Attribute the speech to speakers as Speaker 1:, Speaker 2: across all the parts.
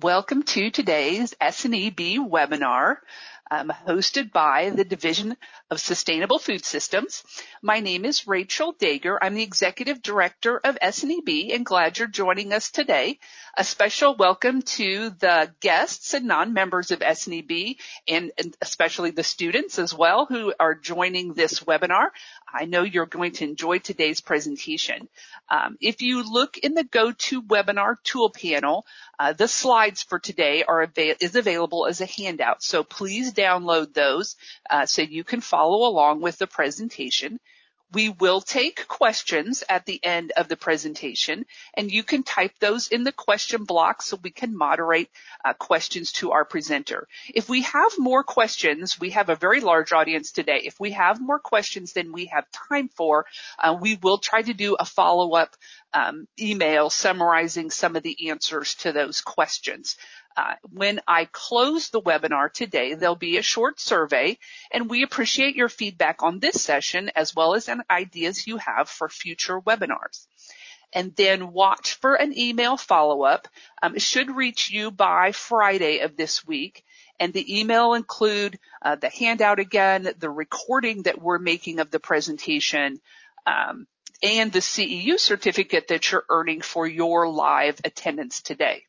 Speaker 1: Welcome to today's SNEB webinar um, hosted by the Division of Sustainable Food Systems. My name is Rachel Daeger. I'm the Executive Director of SNEB glad you're joining us today. A special welcome to the guests and non-members of SNEB and, and especially the students as well who are joining this webinar. I know you're going to enjoy today's presentation. Um, if you look in the GoToWebinar tool panel, uh, the slides for today are is available as a handout. So please download those uh, so you can follow along with the presentation. We will take questions at the end of the presentation and you can type those in the question block so we can moderate uh, questions to our presenter. If we have more questions, we have a very large audience today. If we have more questions than we have time for, uh, we will try to do a follow-up um, email summarizing some of the answers to those questions. Uh, when I close the webinar today, there'll be a short survey and we appreciate your feedback on this session as well as any ideas you have for future webinars. And then watch for an email follow-up. Um, it should reach you by Friday of this week. And the email include uh, the handout again, the recording that we're making of the presentation, um, and the CEU certificate that you're earning for your live attendance today.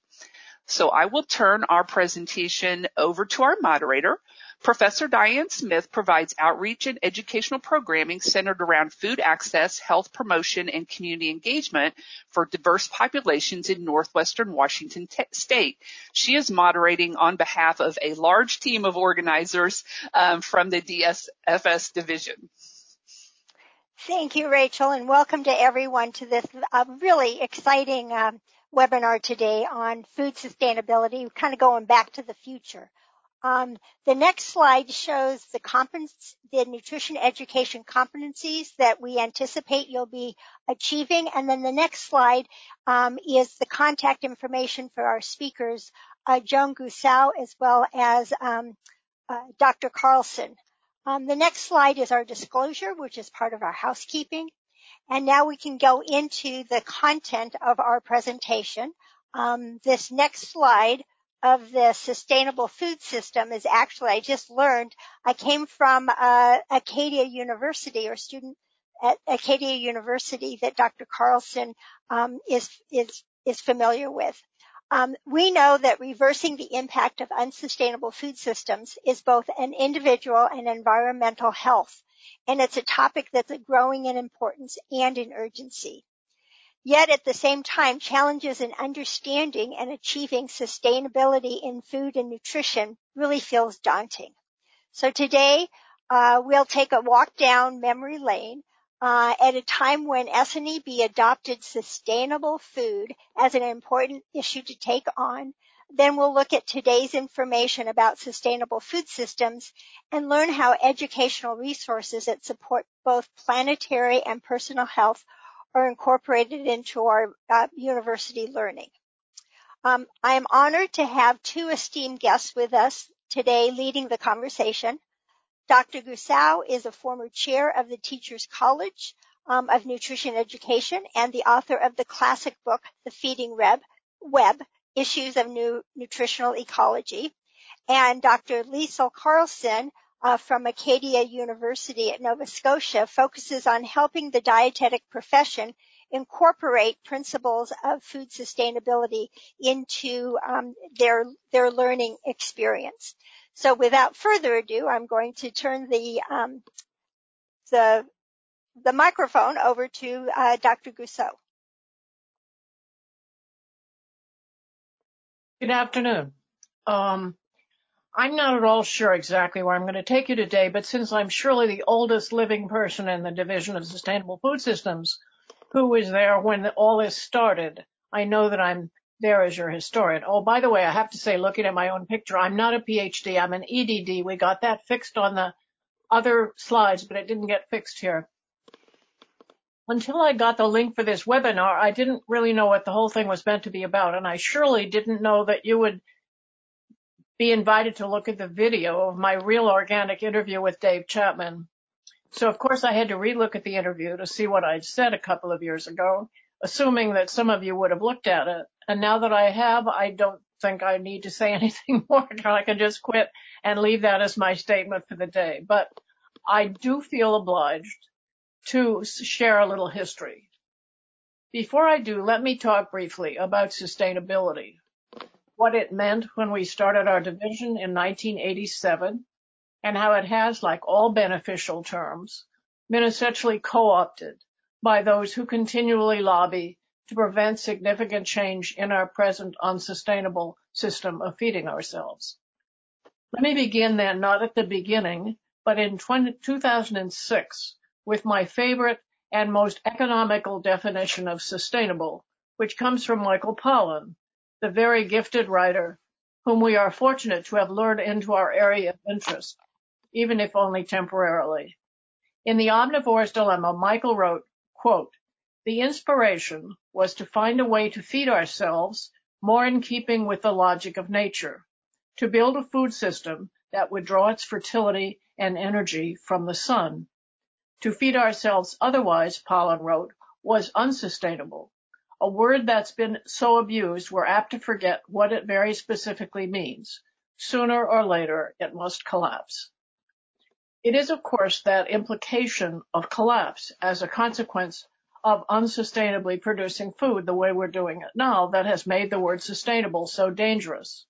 Speaker 1: So I will turn our presentation over to our moderator. Professor Diane Smith provides outreach and educational programming centered around food access, health promotion, and community engagement for diverse populations in Northwestern Washington t- state. She is moderating on behalf of a large team of organizers um, from the DSFS division.
Speaker 2: Thank you, Rachel, and welcome to everyone to this uh, really exciting um, webinar today on food sustainability, kind of going back to the future. Um, the next slide shows the, the nutrition education competencies that we anticipate you'll be achieving. And then the next slide um, is the contact information for our speakers, uh, Joan Gussow, as well as um, uh, Dr. Carlsson. Um, the next slide is our disclosure, which is part of our housekeeping. And now we can go into the content of our presentation. Um, this next slide of the sustainable food system is actually, I just learned, I came from uh, Acadia University or student at Acadia University that Dr. Carlsson um, is, is, is familiar with. Um, we know that reversing the impact of unsustainable food systems is both an individual and environmental health and it's a topic that's growing in importance and in urgency. Yet at the same time, challenges in understanding and achieving sustainability in food and nutrition really feels daunting. So today, uh, we'll take a walk down memory lane uh, at a time when SNEB adopted sustainable food as an important issue to take on then we'll look at today's information about sustainable food systems and learn how educational resources that support both planetary and personal health are incorporated into our uh, university learning. Um, I am honored to have two esteemed guests with us today leading the conversation. Dr. Gussow is a former chair of the Teachers College um, of Nutrition Education and the author of the classic book, The Feeding Web, Web issues of new nutritional ecology. And Dr. Liesel Carlsson uh, from Acadia University at Nova Scotia focuses on helping the dietetic profession incorporate principles of food sustainability into um, their their learning experience. So, without further ado, I'm going to turn the um, the the microphone over to uh, Dr. Gussow.
Speaker 3: Good afternoon. Um, I'm not at all sure exactly where I'm going to take you today, but since I'm surely the oldest living person in the Division of Sustainable Food Systems who was there when all this started, I know that I'm there as your historian. Oh, by the way, I have to say, looking at my own picture, I'm not a PhD. I'm an EDD. We got that fixed on the other slides, but it didn't get fixed here until I got the link for this webinar, I didn't really know what the whole thing was meant to be about. And I surely didn't know that you would be invited to look at the video of my real organic interview with Dave Chapman. So of course I had to relook at the interview to see what I'd said a couple of years ago, assuming that some of you would have looked at it. And now that I have, I don't think I need to say anything more. I can just quit and leave that as my statement for the day. But I do feel obliged to share a little history. Before I do, let me talk briefly about sustainability, what it meant when we started our division in 1987, and how it has, like all beneficial terms, been essentially co-opted by those who continually lobby to prevent significant change in our present unsustainable system of feeding ourselves. Let me begin then, not at the beginning, but in 20, 2006, with my favorite and most economical definition of sustainable, which comes from Michael Pollan, the very gifted writer whom we are fortunate to have lured into our area of interest, even if only temporarily. In The Omnivore's Dilemma, Michael wrote, quote, the inspiration was to find a way to feed ourselves more in keeping with the logic of nature, to build a food system that would draw its fertility and energy from the sun. To feed ourselves otherwise, Pollan wrote, was unsustainable. A word that's been so abused we're apt to forget what it very specifically means. Sooner or later, it must collapse. It is, of course, that implication of collapse as a consequence of unsustainably producing food the way we're doing it now that has made the word sustainable so dangerous.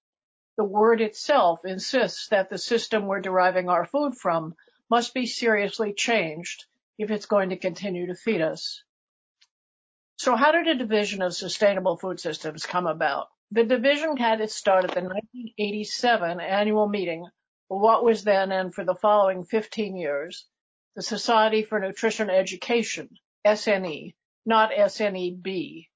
Speaker 3: The word itself insists that the system we're deriving our food from must be seriously changed if it's going to continue to feed us. So how did a division of sustainable food systems come about? The division had its start at the 1987 annual meeting what was then and for the following 15 years, the Society for Nutrition Education, SNE, not SNEB.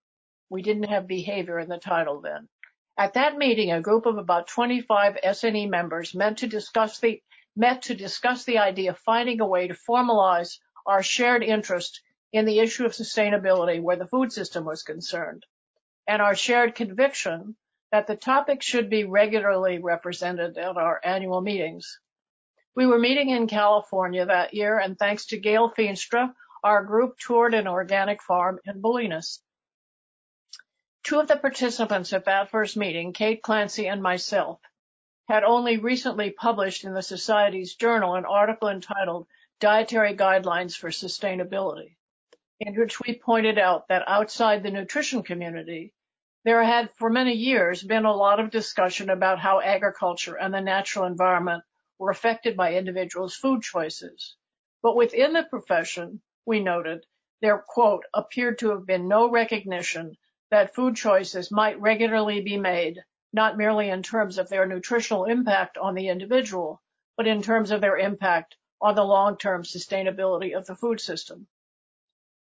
Speaker 3: We didn't have behavior in the title then. At that meeting, a group of about 25 SNE members met to discuss the met to discuss the idea of finding a way to formalize our shared interest in the issue of sustainability where the food system was concerned, and our shared conviction that the topic should be regularly represented at our annual meetings. We were meeting in California that year, and thanks to Gail Feenstra, our group toured an organic farm in Bolinas. Two of the participants at that first meeting, Kate Clancy and myself, had only recently published in the Society's journal an article entitled Dietary Guidelines for Sustainability, in which we pointed out that outside the nutrition community, there had for many years been a lot of discussion about how agriculture and the natural environment were affected by individuals' food choices. But within the profession, we noted, there quote, appeared to have been no recognition that food choices might regularly be made not merely in terms of their nutritional impact on the individual, but in terms of their impact on the long-term sustainability of the food system.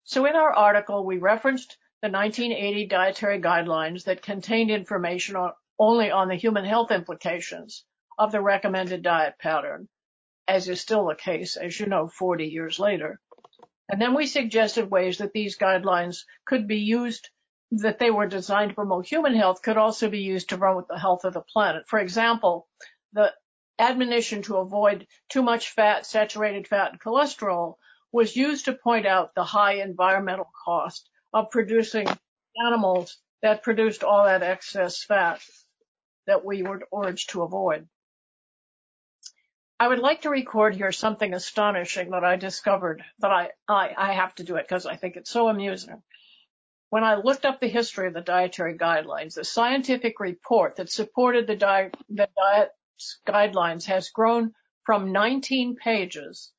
Speaker 3: So in our article, we referenced the 1980 dietary guidelines that contained information on, only on the human health implications of the recommended diet pattern, as is still the case, as you know, 40 years later. And then we suggested ways that these guidelines could be used that they were designed to promote human health could also be used to promote the health of the planet. For example, the admonition to avoid too much fat, saturated fat, and cholesterol was used to point out the high environmental cost of producing animals that produced all that excess fat that we were urged to avoid. I would like to record here something astonishing that I discovered, but I, I, I have to do it because I think it's so amusing. When I looked up the history of the dietary guidelines, the scientific report that supported the diet, the guidelines has grown from 19 pages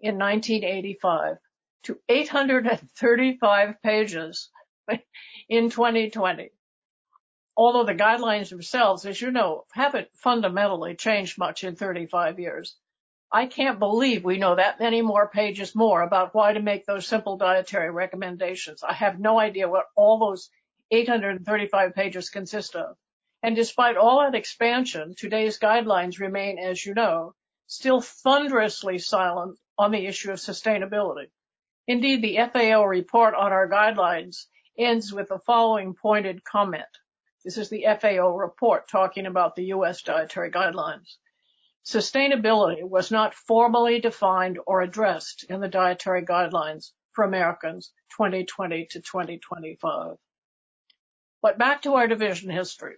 Speaker 3: in 1985 to 835 pages in 2020. Although the guidelines themselves, as you know, haven't fundamentally changed much in 35 years. I can't believe we know that many more pages more about why to make those simple dietary recommendations. I have no idea what all those 835 pages consist of. And despite all that expansion, today's guidelines remain, as you know, still thunderously silent on the issue of sustainability. Indeed, the FAO report on our guidelines ends with the following pointed comment. This is the FAO report talking about the U.S. dietary guidelines. Sustainability was not formally defined or addressed in the dietary guidelines for Americans 2020 to 2025. But back to our division history.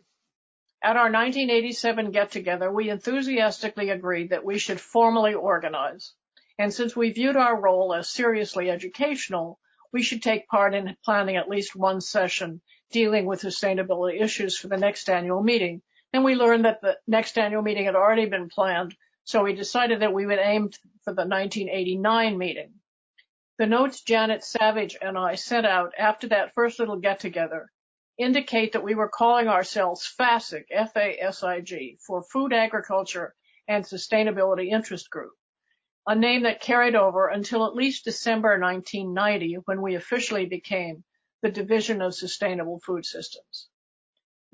Speaker 3: At our 1987 get-together, we enthusiastically agreed that we should formally organize. And since we viewed our role as seriously educational, we should take part in planning at least one session dealing with sustainability issues for the next annual meeting. And we learned that the next annual meeting had already been planned, so we decided that we would aim for the 1989 meeting. The notes Janet Savage and I sent out after that first little get together indicate that we were calling ourselves FASIG, F-A-S-I-G, for Food Agriculture and Sustainability Interest Group, a name that carried over until at least December 1990 when we officially became the Division of Sustainable Food Systems.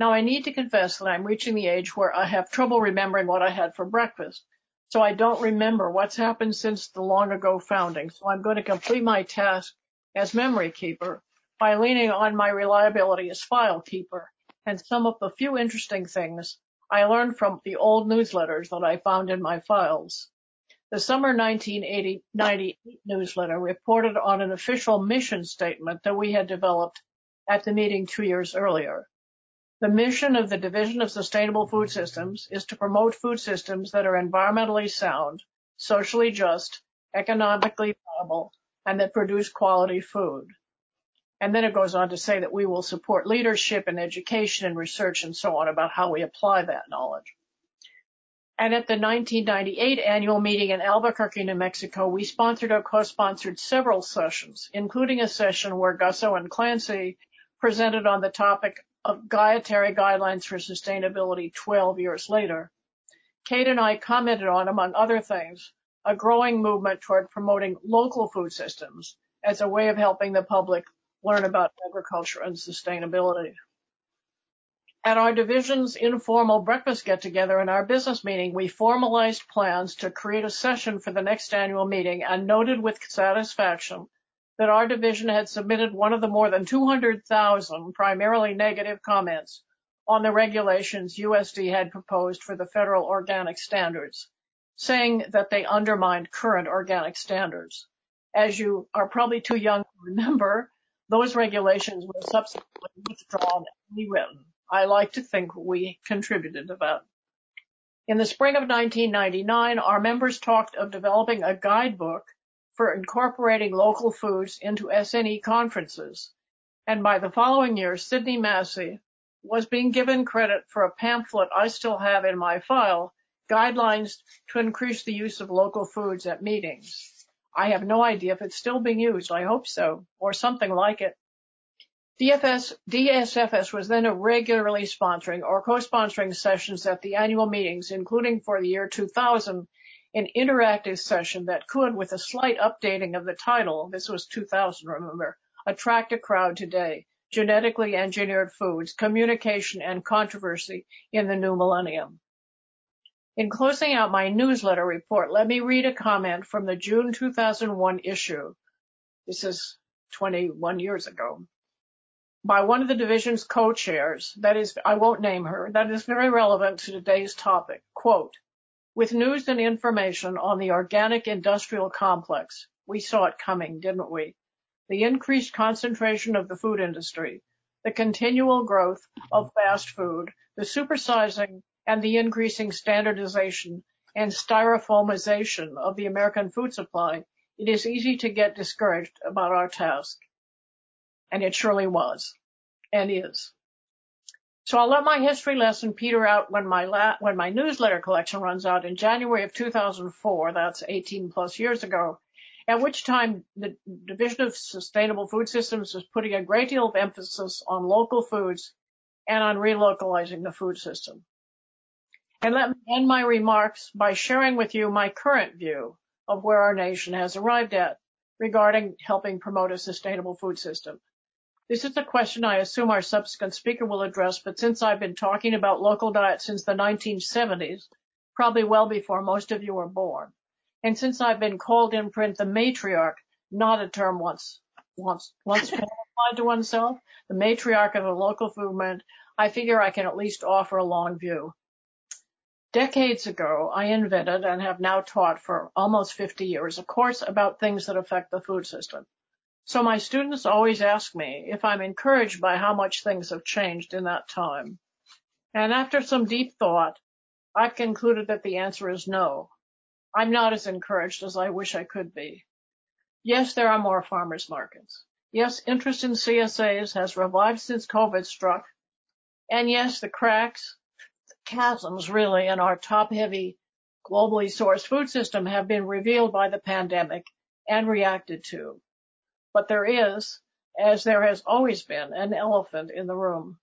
Speaker 3: Now I need to confess that I'm reaching the age where I have trouble remembering what I had for breakfast, so I don't remember what's happened since the long ago founding, so I'm going to complete my task as memory keeper by leaning on my reliability as file keeper and some of the few interesting things I learned from the old newsletters that I found in my files. The summer 1998 newsletter reported on an official mission statement that we had developed at the meeting two years earlier. The mission of the Division of Sustainable Food Systems is to promote food systems that are environmentally sound, socially just, economically viable, and that produce quality food. And then it goes on to say that we will support leadership and education and research and so on about how we apply that knowledge. And at the 1998 annual meeting in Albuquerque, New Mexico, we sponsored or co-sponsored several sessions, including a session where Gussow and Clancy presented on the topic of dietary guidelines for sustainability 12 years later. Kate and I commented on, among other things, a growing movement toward promoting local food systems as a way of helping the public learn about agriculture and sustainability. At our division's informal breakfast get together and our business meeting, we formalized plans to create a session for the next annual meeting and noted with satisfaction that our division had submitted one of the more than 200,000 primarily negative comments on the regulations USD had proposed for the federal organic standards, saying that they undermined current organic standards. As you are probably too young to remember, those regulations were subsequently withdrawn and rewritten. I like to think we contributed to that. In the spring of 1999, our members talked of developing a guidebook for incorporating local foods into SNE conferences. And by the following year, Sydney Massey was being given credit for a pamphlet I still have in my file, Guidelines to Increase the Use of Local Foods at Meetings. I have no idea if it's still being used. I hope so, or something like it. DFS, DSFS was then regularly sponsoring or co-sponsoring sessions at the annual meetings, including for the year 2000, an interactive session that could, with a slight updating of the title, this was 2000, remember, attract a crowd today, genetically engineered foods, communication and controversy in the new millennium. In closing out my newsletter report, let me read a comment from the June 2001 issue. This is 21 years ago by one of the division's co-chairs. That is, I won't name her. That is very relevant to today's topic. Quote, with news and information on the organic industrial complex, we saw it coming, didn't we? The increased concentration of the food industry, the continual growth of fast food, the supersizing and the increasing standardization and styrofoamization of the American food supply, it is easy to get discouraged about our task. And it surely was and is. So I'll let my history lesson peter out when my la- when my newsletter collection runs out in January of 2004. That's 18 plus years ago. At which time the Division of Sustainable Food Systems was putting a great deal of emphasis on local foods and on relocalizing the food system. And let me end my remarks by sharing with you my current view of where our nation has arrived at regarding helping promote a sustainable food system. This is a question I assume our subsequent speaker will address, but since I've been talking about local diet since the 1970s, probably well before most of you were born, and since I've been called in print the matriarch, not a term once once once applied to oneself, the matriarch of a local food movement, I figure I can at least offer a long view. Decades ago, I invented and have now taught for almost 50 years a course about things that affect the food system. So my students always ask me if I'm encouraged by how much things have changed in that time. And after some deep thought, I've concluded that the answer is no. I'm not as encouraged as I wish I could be. Yes, there are more farmers markets. Yes, interest in CSAs has revived since COVID struck. And yes, the cracks, chasms really in our top-heavy, globally sourced food system have been revealed by the pandemic and reacted to. But there is, as there has always been, an elephant in the room.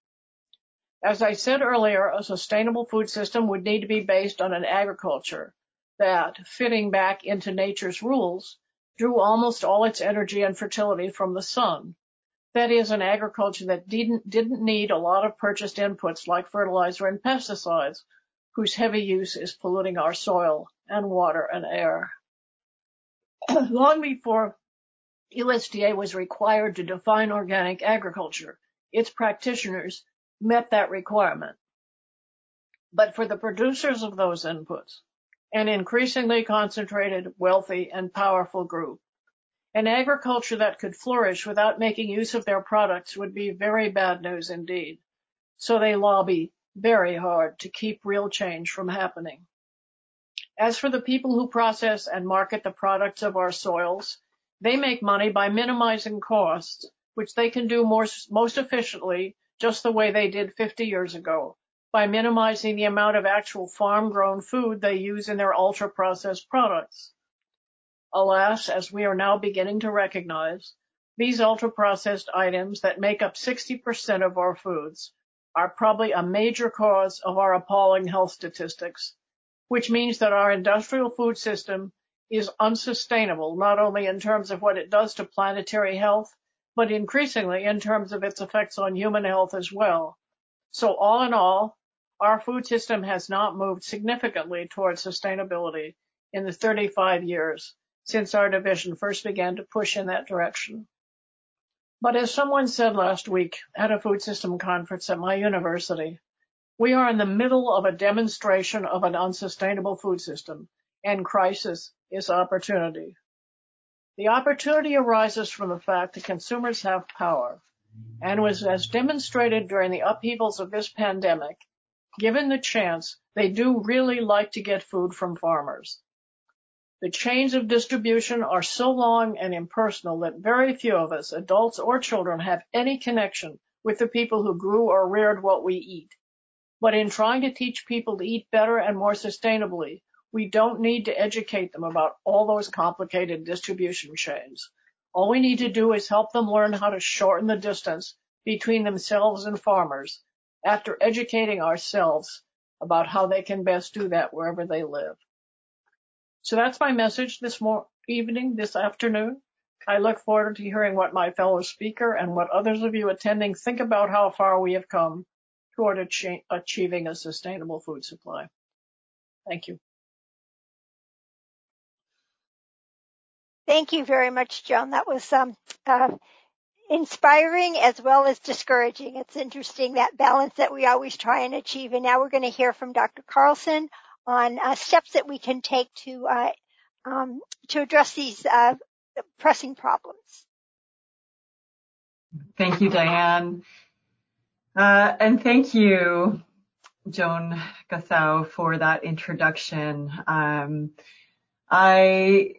Speaker 3: As I said earlier, a sustainable food system would need to be based on an agriculture that, fitting back into nature's rules, drew almost all its energy and fertility from the sun. That is, an agriculture that didn't, didn't need a lot of purchased inputs like fertilizer and pesticides, whose heavy use is polluting our soil and water and air. Long before USDA was required to define organic agriculture, its practitioners met that requirement. But for the producers of those inputs, an increasingly concentrated, wealthy, and powerful group. An agriculture that could flourish without making use of their products would be very bad news indeed. So they lobby very hard to keep real change from happening. As for the people who process and market the products of our soils, they make money by minimizing costs, which they can do more, most efficiently just the way they did 50 years ago by minimizing the amount of actual farm-grown food they use in their ultra-processed products. Alas, as we are now beginning to recognize, these ultra-processed items that make up 60% of our foods are probably a major cause of our appalling health statistics, which means that our industrial food system is unsustainable, not only in terms of what it does to planetary health, but increasingly in terms of its effects on human health as well. So all in all, our food system has not moved significantly towards sustainability in the 35 years since our division first began to push in that direction. But as someone said last week at a food system conference at my university, we are in the middle of a demonstration of an unsustainable food system, and crisis is opportunity. The opportunity arises from the fact that consumers have power, and was as demonstrated during the upheavals of this pandemic, Given the chance, they do really like to get food from farmers. The chains of distribution are so long and impersonal that very few of us, adults or children, have any connection with the people who grew or reared what we eat. But in trying to teach people to eat better and more sustainably, we don't need to educate them about all those complicated distribution chains. All we need to do is help them learn how to shorten the distance between themselves and farmers after educating ourselves about how they can best do that wherever they live. So that's my message this evening, this afternoon. I look forward to hearing what my fellow speaker and what others of you attending think about how far we have come toward achieving a sustainable food supply. Thank you.
Speaker 2: Thank you very much, Joan. That was um, uh, inspiring as well as discouraging. It's interesting that balance that we always try and achieve. And now we're going to hear from Dr. Carlsson on uh, steps that we can take to uh, um, to address these uh, pressing problems.
Speaker 4: Thank you, Diane, uh, and thank you, Joan Gussow, for that introduction. Um, I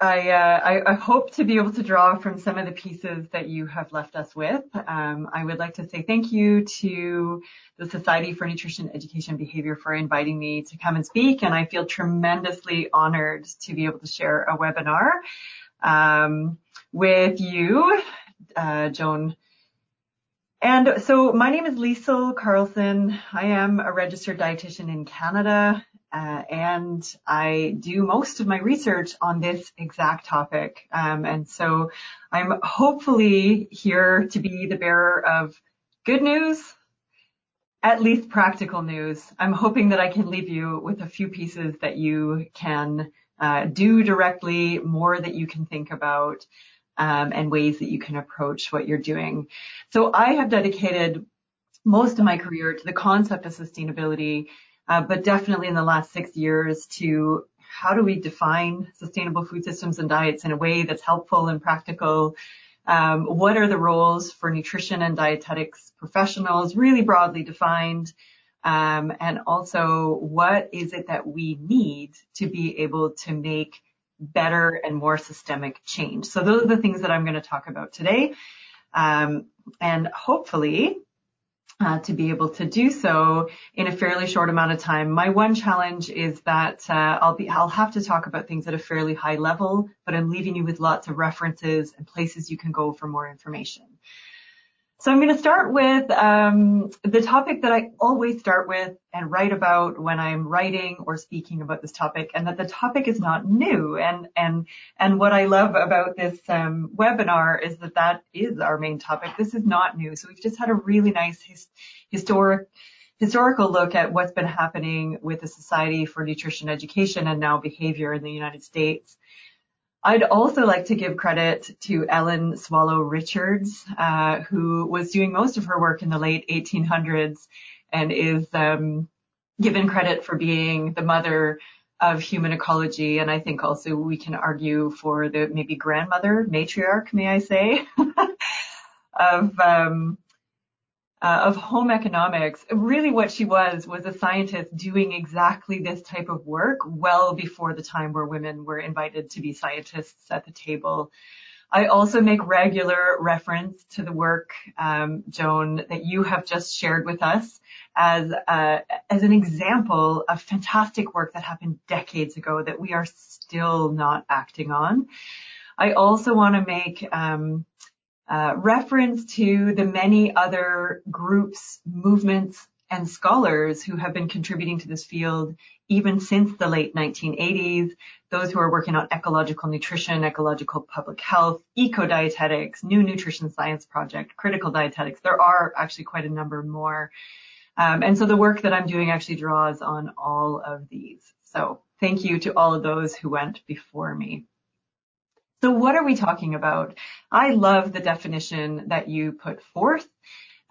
Speaker 4: I, uh, I, I, hope to be able to draw from some of the pieces that you have left us with. Um, I would like to say thank you to the Society for Nutrition Education Behavior for inviting me to come and speak, and I feel tremendously honored to be able to share a webinar um, with you, uh, Joan. And so my name is Liesel Carlsson. I am a registered dietitian in Canada uh, and I do most of my research on this exact topic. Um, and so I'm hopefully here to be the bearer of good news, at least practical news. I'm hoping that I can leave you with a few pieces that you can uh, do directly, more that you can think about, um, and ways that you can approach what you're doing. So I have dedicated most of my career to the concept of sustainability but definitely in the last six years to how do we define sustainable food systems and diets in a way that's helpful and practical? Um, what are the roles for nutrition and dietetics professionals, really broadly defined? Um, and also, what is it that we need to be able to make better and more systemic change? So those are the things that I'm going to talk about today. Um, and hopefully, uh, to be able to do so in a fairly short amount of time. My one challenge is that uh, I'll be I'll have to talk about things at a fairly high level, but I'm leaving you with lots of references and places you can go for more information. So I'm going to start with um, the topic that I always start with and write about when I'm writing or speaking about this topic, and that the topic is not new. And and and what I love about this um, webinar is that that is our main topic. This is not new. So we've just had a really nice his, historic historical look at what's been happening with the Society for Nutrition Education and now behavior in the United States. I'd also like to give credit to Ellen Swallow Richards, uh, who was doing most of her work in the late 1800s and is um, given credit for being the mother of human ecology. And I think also we can argue for the maybe grandmother, matriarch, may I say, of um, of home economics. Really what she was was a scientist doing exactly this type of work well before the time where women were invited to be scientists at the table. I also make regular reference to the work, um, Joan, that you have just shared with us as uh, as an example of fantastic work that happened decades ago that we are still not acting on. I also want to make um, uh, reference to the many other groups, movements, and scholars who have been contributing to this field even since the late 1980s, those who are working on ecological nutrition, ecological public health, eco-dietetics, new nutrition science project, critical dietetics. There are actually quite a number more. Um, and so the work that I'm doing actually draws on all of these. So thank you to all of those who went before me. So what are we talking about? I love the definition that you put forth.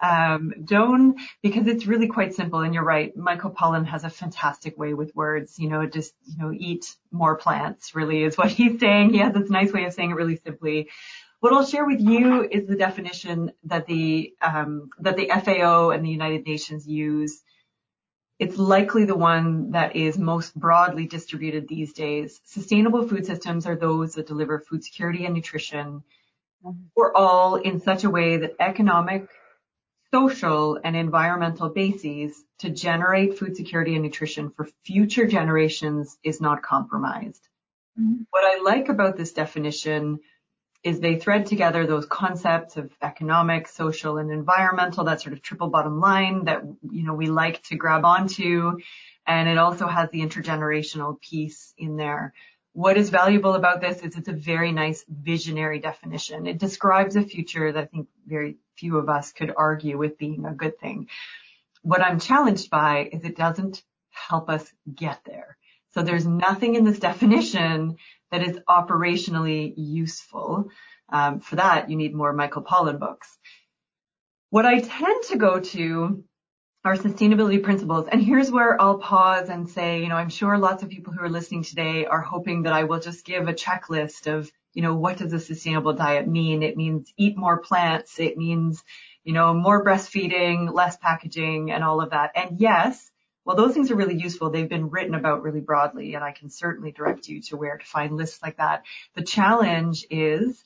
Speaker 4: Um, Joan, because it's really quite simple and you're right. Michael Pollan has a fantastic way with words, you know, just, you know, eat more plants really is what he's saying. He has this nice way of saying it really simply. What I'll share with you is the definition that the, um, that the FAO and the United Nations use it's likely the one that is most broadly distributed these days. Sustainable food systems are those that deliver food security and nutrition for all in such a way that economic, social, and environmental bases to generate food security and nutrition for future generations is not compromised. Mm-hmm. What I like about this definition is they thread together those concepts of economic, social, and environmental, that sort of triple bottom line that, you know, we like to grab onto. And it also has the intergenerational piece in there. What is valuable about this is it's a very nice visionary definition. It describes a future that I think very few of us could argue with being a good thing. What I'm challenged by is it doesn't help us get there. So there's nothing in this definition that is operationally useful. Um, for that, you need more Michael Pollan books. What I tend to go to are sustainability principles. And here's where I'll pause and say, you know, I'm sure lots of people who are listening today are hoping that I will just give a checklist of, you know, what does a sustainable diet mean? It means eat more plants. It means, you know, more breastfeeding, less packaging and all of that. And yes, well, those things are really useful. They've been written about really broadly, and I can certainly direct you to where to find lists like that. The challenge is,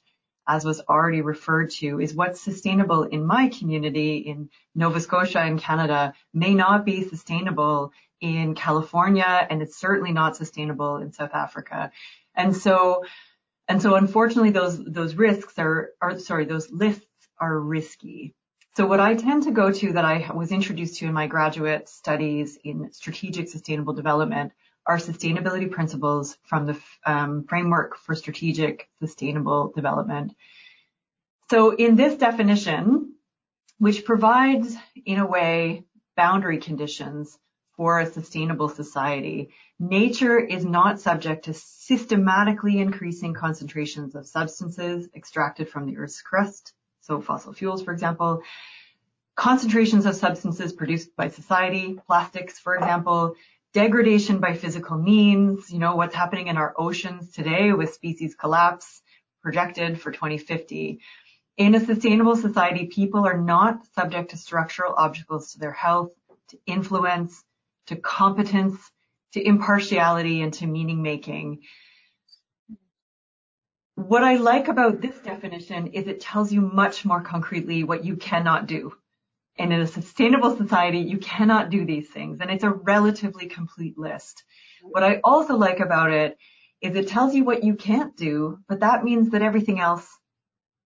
Speaker 4: as was already referred to, is what's sustainable in my community in Nova Scotia and Canada may not be sustainable in California, and it's certainly not sustainable in South Africa. And so, and so unfortunately those, those risks are, are, sorry, those lists are risky. So what I tend to go to that I was introduced to in my graduate studies in strategic sustainable development are sustainability principles from the um, framework for strategic sustainable development. So in this definition, which provides in a way boundary conditions for a sustainable society, nature is not subject to systematically increasing concentrations of substances extracted from the Earth's crust so fossil fuels, for example, concentrations of substances produced by society, plastics, for example, degradation by physical means, you know, what's happening in our oceans today with species collapse projected for 2050. In a sustainable society, people are not subject to structural obstacles to their health, to influence, to competence, to impartiality, and to meaning making. What I like about this definition is it tells you much more concretely what you cannot do. And in a sustainable society, you cannot do these things. And it's a relatively complete list. What I also like about it is it tells you what you can't do, but that means that everything else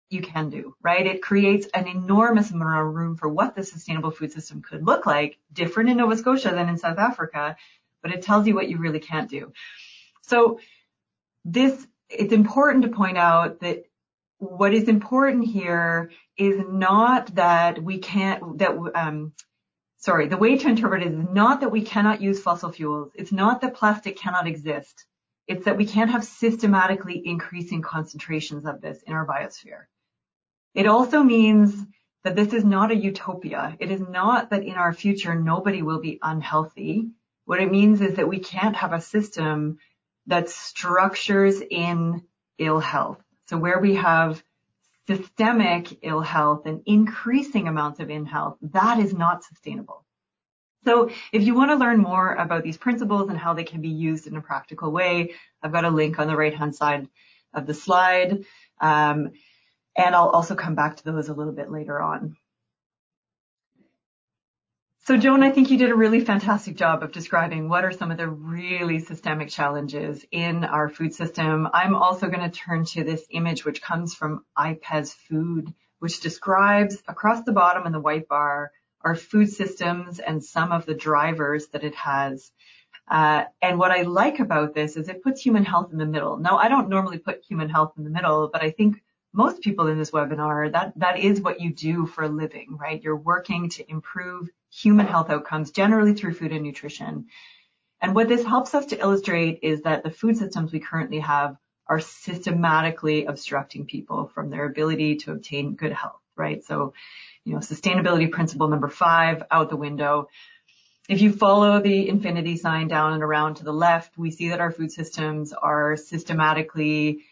Speaker 4: you can do, right? It creates an enormous amount of room for what the sustainable food system could look like, different in Nova Scotia than in South Africa, but it tells you what you really can't do. So this, it's important to point out that what is important here is not that we can't, that, um, sorry, the way to interpret it is not that we cannot use fossil fuels. It's not that plastic cannot exist. It's that we can't have systematically increasing concentrations of this in our biosphere. It also means that this is not a utopia. It is not that in our future nobody will be unhealthy. What it means is that we can't have a system that structures in ill health. So where we have systemic ill health and increasing amounts of ill health, that is not sustainable. So if you want to learn more about these principles and how they can be used in a practical way, I've got a link on the right hand side of the slide. Um, and I'll also come back to those a little bit later on. So Joan, I think you did a really fantastic job of describing what are some of the really systemic challenges in our food system. I'm also going to turn to this image which comes from IPES Food, which describes across the bottom in the white bar our food systems and some of the drivers that it has. Uh, and what I like about this is it puts human health in the middle. Now, I don't normally put human health in the middle, but I think most people in this webinar, that, that is what you do for a living, right? You're working to improve human health outcomes, generally through food and nutrition. And what this helps us to illustrate is that the food systems we currently have are systematically obstructing people from their ability to obtain good health, right? So, you know, sustainability principle number five out the window. If you follow the infinity sign down and around to the left, we see that our food systems are systematically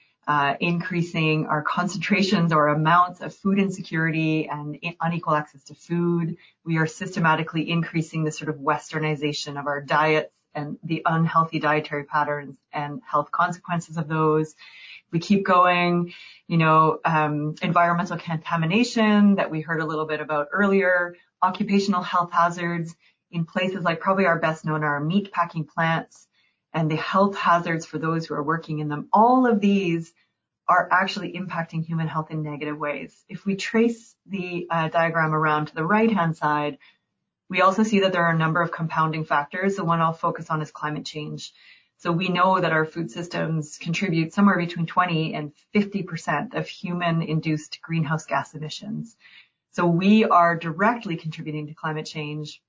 Speaker 4: increasing our concentrations or amounts of food insecurity and unequal access to food. We are systematically increasing the sort of westernization of our diets and the unhealthy dietary patterns and health consequences of those. We keep going, you know, um, environmental contamination that we heard a little bit about earlier, occupational health hazards in places like probably our best known are meat packing plants, and the health hazards for those who are working in them. All of these are actually impacting human health in negative ways. If we trace the uh, diagram around to the right-hand side, we also see that there are a number of compounding factors. The one I'll focus on is climate change. So we know that our food systems contribute somewhere between 20 and 50% of human induced greenhouse gas emissions. So we are directly contributing to climate change.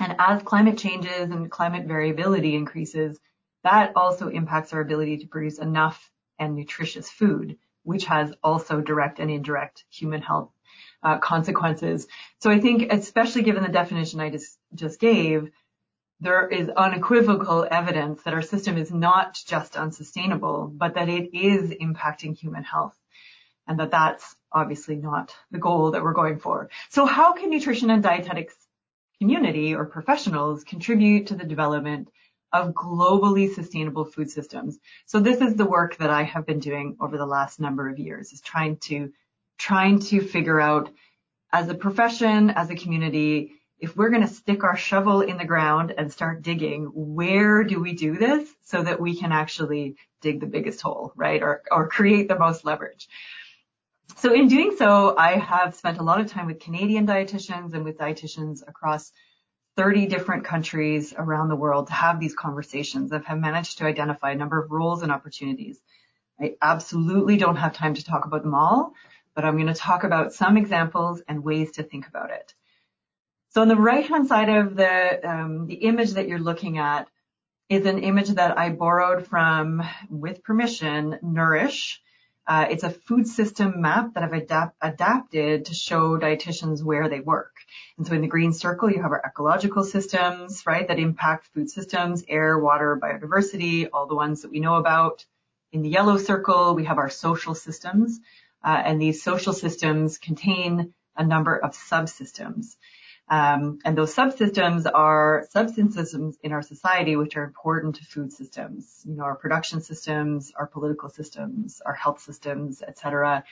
Speaker 4: And as climate changes and climate variability increases, that also impacts our ability to produce enough and nutritious food, which has also direct and indirect human health uh, consequences. So I think, especially given the definition I just, just gave, there is unequivocal evidence that our system is not just unsustainable, but that it is impacting human health and that that's obviously not the goal that we're going for. So how can nutrition and dietetics community or professionals contribute to the development of globally sustainable food systems. So this is the work that I have been doing over the last number of years is trying to, trying to figure out as a profession, as a community, if we're going to stick our shovel in the ground and start digging, where do we do this so that we can actually dig the biggest hole, right? Or, or create the most leverage. So in doing so, I have spent a lot of time with Canadian dietitians and with dietitians across 30 different countries around the world to have these conversations. I've managed to identify a number of roles and opportunities. I absolutely don't have time to talk about them all, but I'm going to talk about some examples and ways to think about it. So on the right-hand side of the, um, the image that you're looking at is an image that I borrowed from, with permission, Nourish, it's a food system map that I've adapt, adapted to show dietitians where they work. And so in the green circle, you have our ecological systems, right, that impact food systems, air, water, biodiversity, all the ones that we know about. In the yellow circle, we have our social systems, uh, and these social systems contain a number of subsystems. Um, and those subsystems are subsystems in our society which are important to food systems, you know, our production systems, our political systems, our health systems, etc.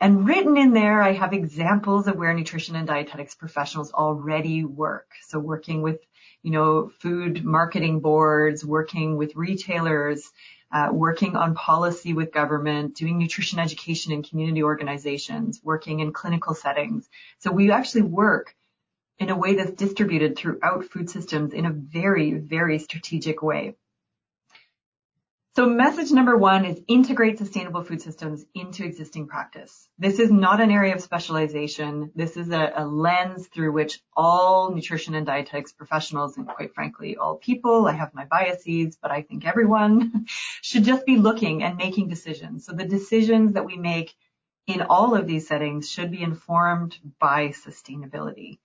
Speaker 4: And written in there, I have examples of where nutrition and dietetics professionals already work. So working with, you know, food marketing boards, working with retailers, uh, working on policy with government, doing nutrition education in community organizations, working in clinical settings. So we actually work in a way that's distributed throughout food systems in a very, very strategic way. So message number one is integrate sustainable food systems into existing practice. This is not an area of specialization. This is a, a, lens through which all nutrition and dietetics professionals and quite frankly, all people, I have my biases, but I think everyone should just be looking and making decisions. So the decisions that we make in all of these settings should be informed by sustainability.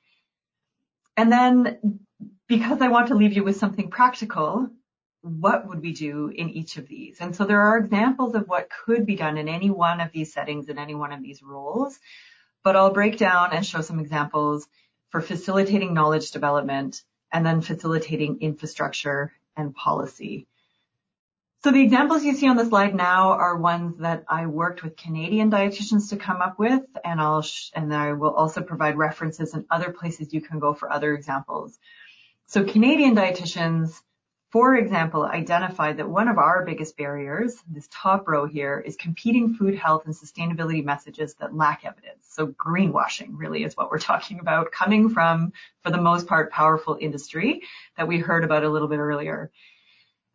Speaker 4: And then because I want to leave you with something practical, what would we do in each of these? And so there are examples of what could be done in any one of these settings, in any one of these roles. But I'll break down and show some examples for facilitating knowledge development and then facilitating infrastructure and policy. So the examples you see on the slide now are ones that I worked with Canadian dietitians to come up with, and I'll and I will also provide references in other places you can go for other examples. So Canadian dietitians for example, identified that one of our biggest barriers, this top row here, is competing food health and sustainability messages that lack evidence. So greenwashing really is what we're talking about coming from, for the most part, powerful industry that we heard about a little bit earlier.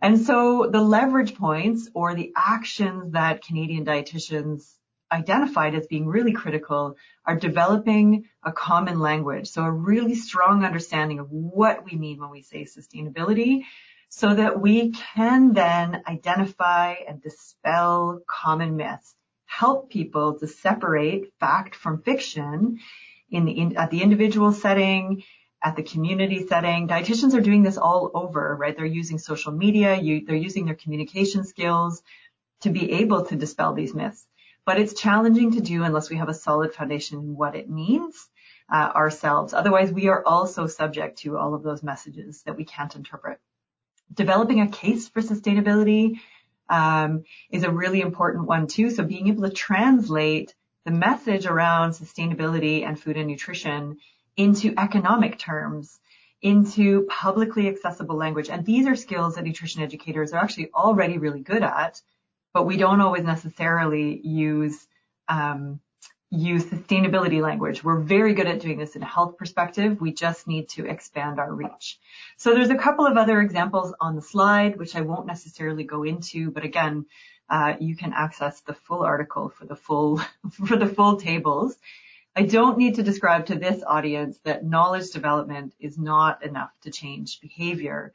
Speaker 4: And so the leverage points or the actions that Canadian dietitians identified as being really critical are developing a common language. So a really strong understanding of what we mean when we say sustainability so that we can then identify and dispel common myths, help people to separate fact from fiction in the, in, at the individual setting, at the community setting. Dietitians are doing this all over, right? They're using social media, you, they're using their communication skills to be able to dispel these myths. But it's challenging to do unless we have a solid foundation in what it means uh, ourselves. Otherwise, we are also subject to all of those messages that we can't interpret developing a case for sustainability um, is a really important one too. So being able to translate the message around sustainability and food and nutrition into economic terms, into publicly accessible language. And these are skills that nutrition educators are actually already really good at, but we don't always necessarily use um, use sustainability language. We're very good at doing this in a health perspective. We just need to expand our reach. So there's a couple of other examples on the slide, which I won't necessarily go into, but again, uh, you can access the full article for the full, for the full tables. I don't need to describe to this audience that knowledge development is not enough to change behavior.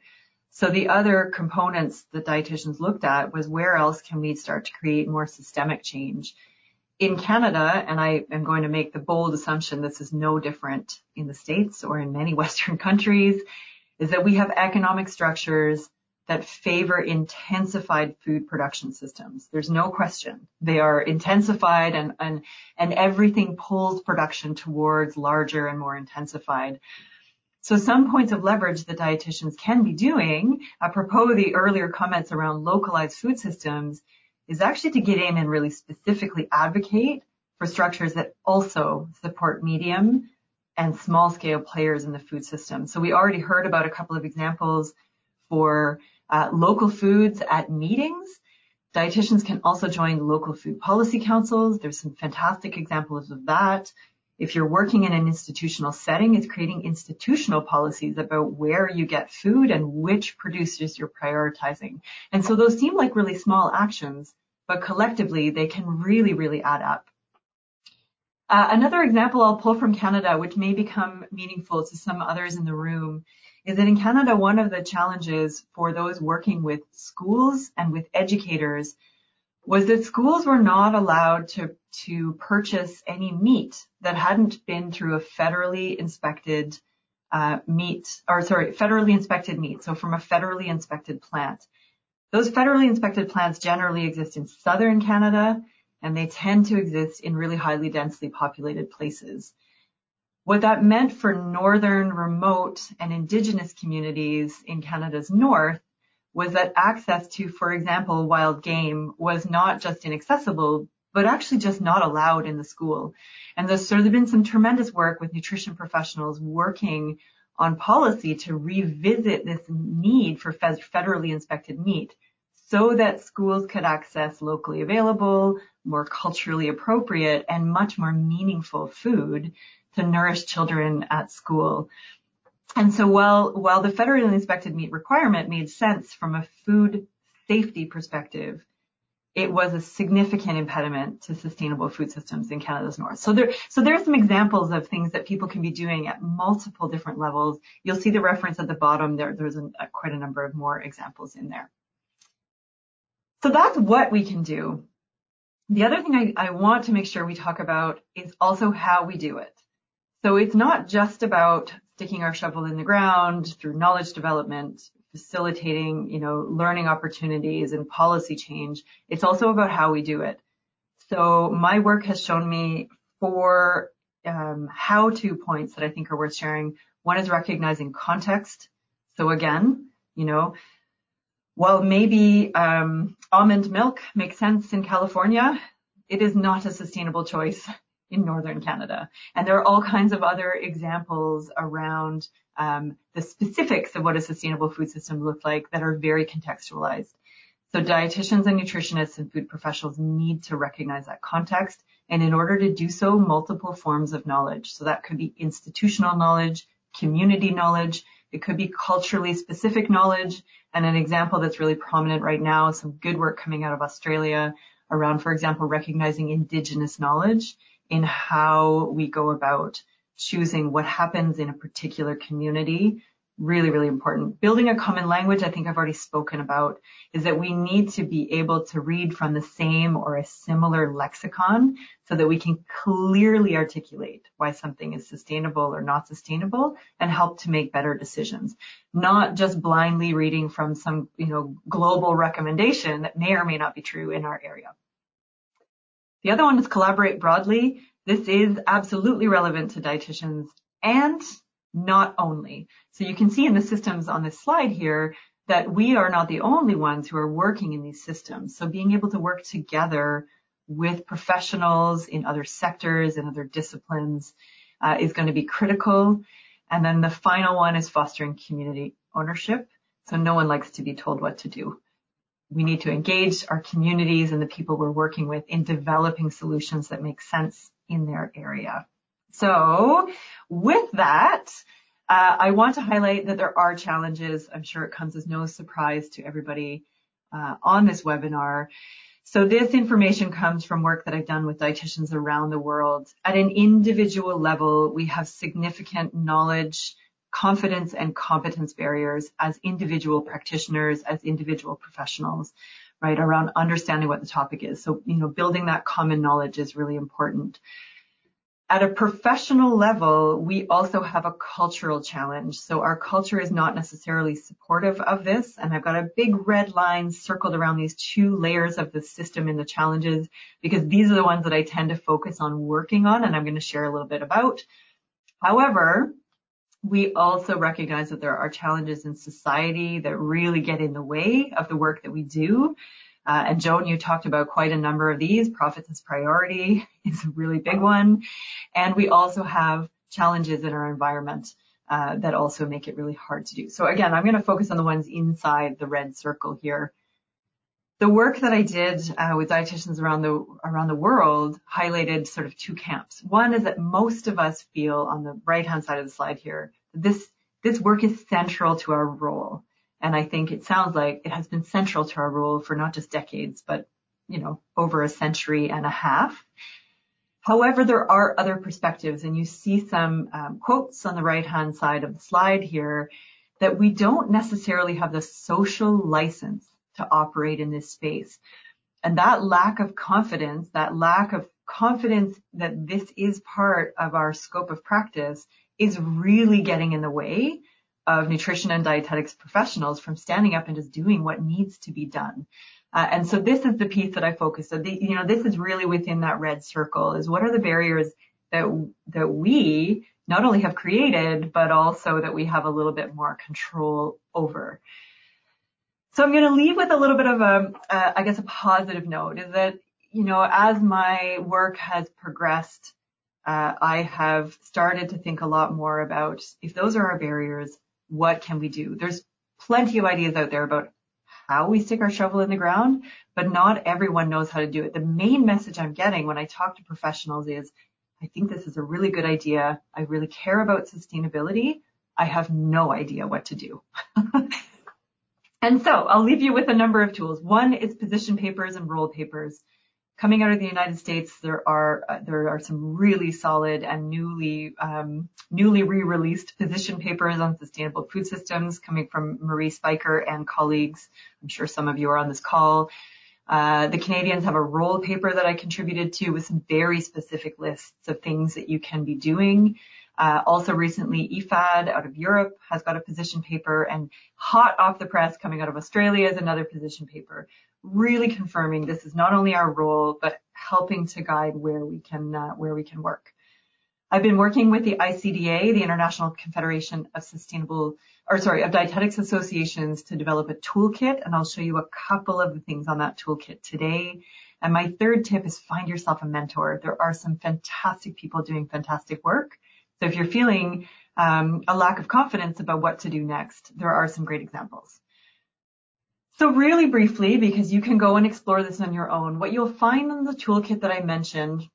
Speaker 4: So the other components that dietitians looked at was where else can we start to create more systemic change? in Canada, and I am going to make the bold assumption this is no different in the States or in many Western countries, is that we have economic structures that favor intensified food production systems. There's no question. They are intensified and, and, and everything pulls production towards larger and more intensified. So some points of leverage that dietitians can be doing, apropos the earlier comments around localized food systems, is actually to get in and really specifically advocate for structures that also support medium and small scale players in the food system. So we already heard about a couple of examples for local foods at meetings. Dietitians can also join local food policy councils. There's some fantastic examples of that. If you're working in an institutional setting, it's creating institutional policies about where you get food and which producers you're prioritizing. And so those seem like really small actions, but collectively they can really, really add up. Uh, another example I'll pull from Canada, which may become meaningful to some others in the room, is that in Canada, one of the challenges for those working with schools and with educators was that schools were not allowed to, to purchase any meat that hadn't been through a federally inspected uh, meat, or sorry, federally inspected meat, so from a federally inspected plant. Those federally inspected plants generally exist in southern Canada, and they tend to exist in really highly densely populated places. What that meant for northern, remote, and indigenous communities in Canada's north was that access to, for example, wild game was not just inaccessible, but actually just not allowed in the school. And there's, so there's been some tremendous work with nutrition professionals working on policy to revisit this need for federally inspected meat so that schools could access locally available, more culturally appropriate, and much more meaningful food to nourish children at school. And so while, while the federally inspected meat requirement made sense from a food safety perspective, it was a significant impediment to sustainable food systems in Canada's north. So there, so there are some examples of things that people can be doing at multiple different levels. You'll see the reference at the bottom. There, there's a, quite a number of more examples in there. So that's what we can do. The other thing I, I want to make sure we talk about is also how we do it. So it's not just about sticking our shovel in the ground through knowledge development, facilitating, you know, learning opportunities and policy change. It's also about how we do it. So my work has shown me four um, how-to points that I think are worth sharing. One is recognizing context. So again, you know, while maybe um, almond milk makes sense in California, it is not a sustainable choice in northern Canada. And there are all kinds of other examples around um, the specifics of what a sustainable food system looks like that are very contextualized. So dietitians and nutritionists and food professionals need to recognize that context. And in order to do so, multiple forms of knowledge. So that could be institutional knowledge, community knowledge. It could be culturally specific knowledge. And an example that's really prominent right now, is some good work coming out of Australia around, for example, recognizing indigenous knowledge in how we go about choosing what happens in a particular community. Really, really important. Building a common language, I think I've already spoken about, is that we need to be able to read from the same or a similar lexicon so that we can clearly articulate why something is sustainable or not sustainable and help to make better decisions. Not just blindly reading from some, you know, global recommendation that may or may not be true in our area. The other one is collaborate broadly. This is absolutely relevant to dietitians and not only. So you can see in the systems on this slide here that we are not the only ones who are working in these systems. So being able to work together with professionals in other sectors and other disciplines uh, is going to be critical. And then the final one is fostering community ownership. So no one likes to be told what to do we need to engage our communities and the people we're working with in developing solutions that make sense in their area. So with that, uh, I want to highlight that there are challenges. I'm sure it comes as no surprise to everybody uh, on this webinar. So this information comes from work that I've done with dietitians around the world. At an individual level, we have significant knowledge confidence and competence barriers as individual practitioners, as individual professionals, right, around understanding what the topic is. So, you know, building that common knowledge is really important. At a professional level, we also have a cultural challenge. So our culture is not necessarily supportive of this. And I've got a big red line circled around these two layers of the system and the challenges because these are the ones that I tend to focus on working on and I'm going to share a little bit about. However, we also recognize that there are challenges in society that really get in the way of the work that we do. Uh, and Joan, you talked about quite a number of these. Profits as priority is a really big one. And we also have challenges in our environment uh, that also make it really hard to do. So again, I'm going to focus on the ones inside the red circle here. The work that I did uh, with dietitians around the around the world highlighted sort of two camps. One is that most of us feel on the right hand side of the slide here this this work is central to our role, and I think it sounds like it has been central to our role for not just decades, but you know over a century and a half. However, there are other perspectives, and you see some um, quotes on the right hand side of the slide here that we don't necessarily have the social license to operate in this space. And that lack of confidence, that lack of confidence that this is part of our scope of practice is really getting in the way of nutrition and dietetics professionals from standing up and just doing what needs to be done. Uh, and so this is the piece that I focus on. The, you know, this is really within that red circle is what are the barriers that, that we not only have created, but also that we have a little bit more control over. So I'm going to leave with a little bit of a, uh, I guess, a positive note is that, you know, as my work has progressed, uh, I have started to think a lot more about if those are our barriers, what can we do? There's plenty of ideas out there about how we stick our shovel in the ground, but not everyone knows how to do it. The main message I'm getting when I talk to professionals is, I think this is a really good idea. I really care about sustainability. I have no idea what to do. And so I'll leave you with a number of tools. One is position papers and role papers. Coming out of the United States, there are uh, there are some really solid and newly um, newly re-released position papers on sustainable food systems coming from Marie Spiker and colleagues. I'm sure some of you are on this call. Uh, the Canadians have a role paper that I contributed to with some very specific lists of things that you can be doing. Uh, also recently, EFAD out of Europe has got a position paper and hot off the press coming out of Australia is another position paper, really confirming this is not only our role, but helping to guide where we can, uh, where we can work. I've been working with the ICDA, the International Confederation of Sustainable, or sorry, of Dietetics Associations to develop a toolkit, and I'll show you a couple of the things on that toolkit today. And my third tip is find yourself a mentor. There are some fantastic people doing fantastic work so if you're feeling um, a lack of confidence about what to do next, there are some great examples. So really briefly, because you can go and explore this on your own, what you'll find in the toolkit that I mentioned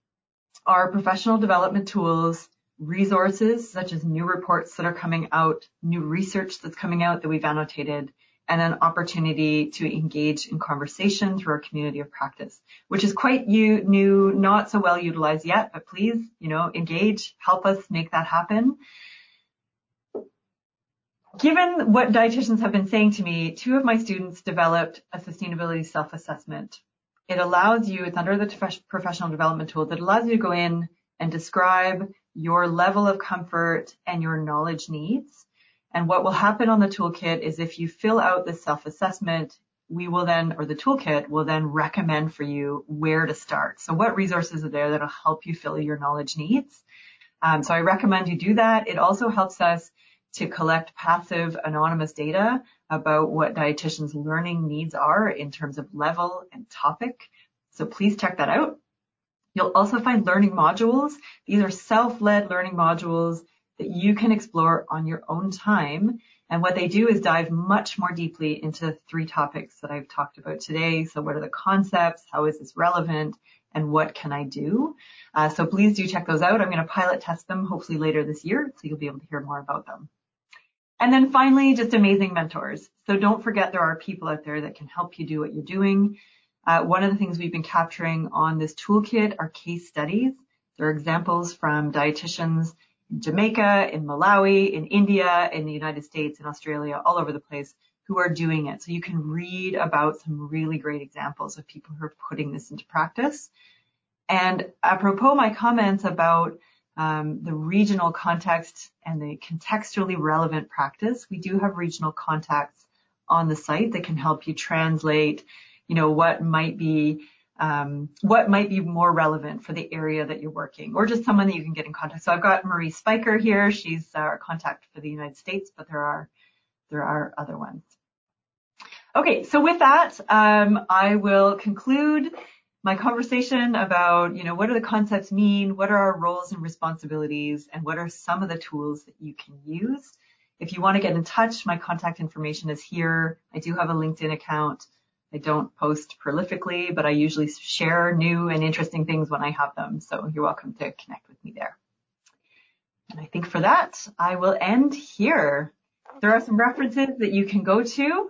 Speaker 4: are professional development tools, resources such as new reports that are coming out, new research that's coming out that we've annotated, and an opportunity to engage in conversation through our community of practice, which is quite new, not so well utilized yet, but please, you know, engage, help us make that happen. Given what dietitians have been saying to me, two of my students developed a sustainability self-assessment. It allows you, it's under the professional development tool that allows you to go in and describe your level of comfort and your knowledge needs and what will happen on the toolkit is if you fill out the self-assessment, we will then, or the toolkit will then recommend for you where to start. So what resources are there that'll help you fill your knowledge needs? Um, so I recommend you do that. It also helps us to collect passive anonymous data about what dietitians learning needs are in terms of level and topic. So please check that out. You'll also find learning modules. These are self-led learning modules that you can explore on your own time. And what they do is dive much more deeply into three topics that I've talked about today. So what are the concepts? How is this relevant? And what can I do? Uh, so please do check those out. I'm going to pilot test them hopefully later this year. So you'll be able to hear more about them. And then finally, just amazing mentors. So don't forget there are people out there that can help you do what you're doing. Uh, one of the things we've been capturing on this toolkit are case studies. There are examples from dietitians Jamaica, in Malawi, in India, in the United States, in Australia, all over the place who are doing it. So you can read about some really great examples of people who are putting this into practice. And apropos my comments about um, the regional context and the contextually relevant practice, we do have regional contacts on the site that can help you translate, you know, what might be what might be more relevant for the area that you're working or just someone that you can get in contact. So I've got Marie Spiker here. She's our contact for the United States, but there are, there are other ones. Okay. So with that, um, I will conclude my conversation about, you know, what do the concepts mean? What are our roles and responsibilities? And what are some of the tools that you can use? If you want to get in touch, my contact information is here. I do have a LinkedIn account. I don't post prolifically, but I usually share new and interesting things when I have them. So you're welcome to connect with me there. And I think for that, I will end here. There are some references that you can go to,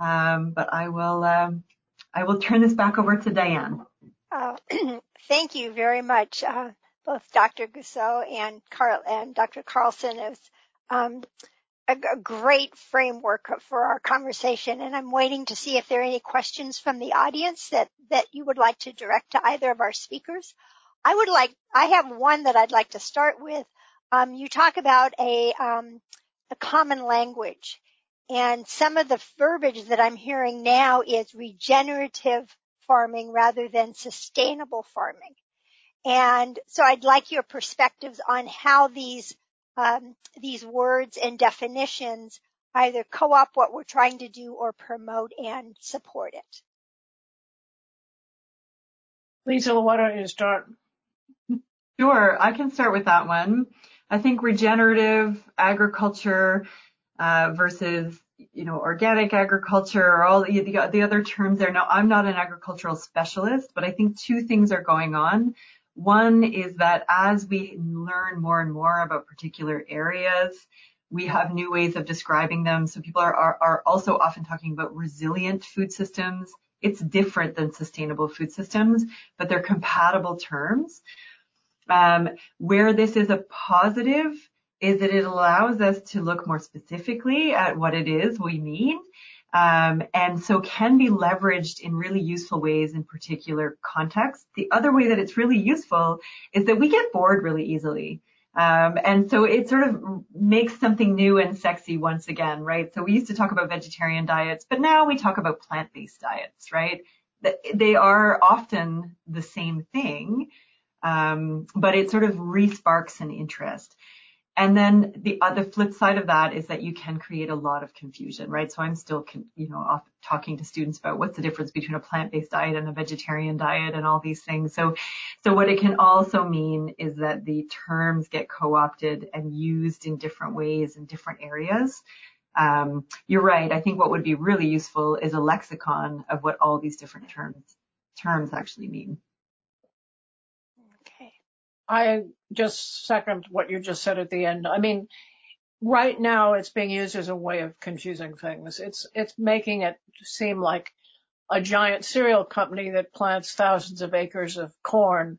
Speaker 4: um, but I will, um, I will turn this back over to Diane.
Speaker 2: Uh, thank you very much, uh, both Dr. Gussow and Carl and Dr. Carlsson. It was um, a, great framework for our conversation and I'm waiting to see if there are any questions from the audience that, that you would like to direct to either of our speakers. I would like, I have one that I'd like to start with. Um, you talk about a, um, a common language and some of the verbiage that I'm hearing now is regenerative farming rather than sustainable farming. And so I'd like your perspectives on how these um, these words and definitions either co-opt what we're trying to do or promote and support it.
Speaker 3: Lisa, why don't you start?
Speaker 4: Sure, I can start with that one. I think regenerative agriculture uh, versus you know organic agriculture or all the, the other terms there. Now, I'm not an agricultural specialist, but I think two things are going on. One is that as we learn more and more about particular areas, we have new ways of describing them. So people are, are, are also often talking about resilient food systems. It's different than sustainable food systems, but they're compatible terms. Um, where this is a positive is that it allows us to look more specifically at what it is we mean. Um, and so can be leveraged in really useful ways in particular contexts. The other way that it's really useful is that we get bored really easily. Um, and so it sort of makes something new and sexy once again, right? So we used to talk about vegetarian diets, but now we talk about plant-based diets, right? They are often the same thing, um, but it sort of re-sparks an interest. And then the other flip side of that is that you can create a lot of confusion, right? So I'm still, you know, talking to students about what's the difference between a plant-based diet and a vegetarian diet and all these things. So, so what it can also mean is that the terms get co-opted and used in different ways in different areas. Um, you're right. I think what would be really useful is a lexicon of what all these different terms terms actually mean. Okay.
Speaker 3: I just second what you just said at the end. I mean, right now it's being used as a way of confusing things. It's it's making it seem like a giant cereal company that plants thousands of acres of corn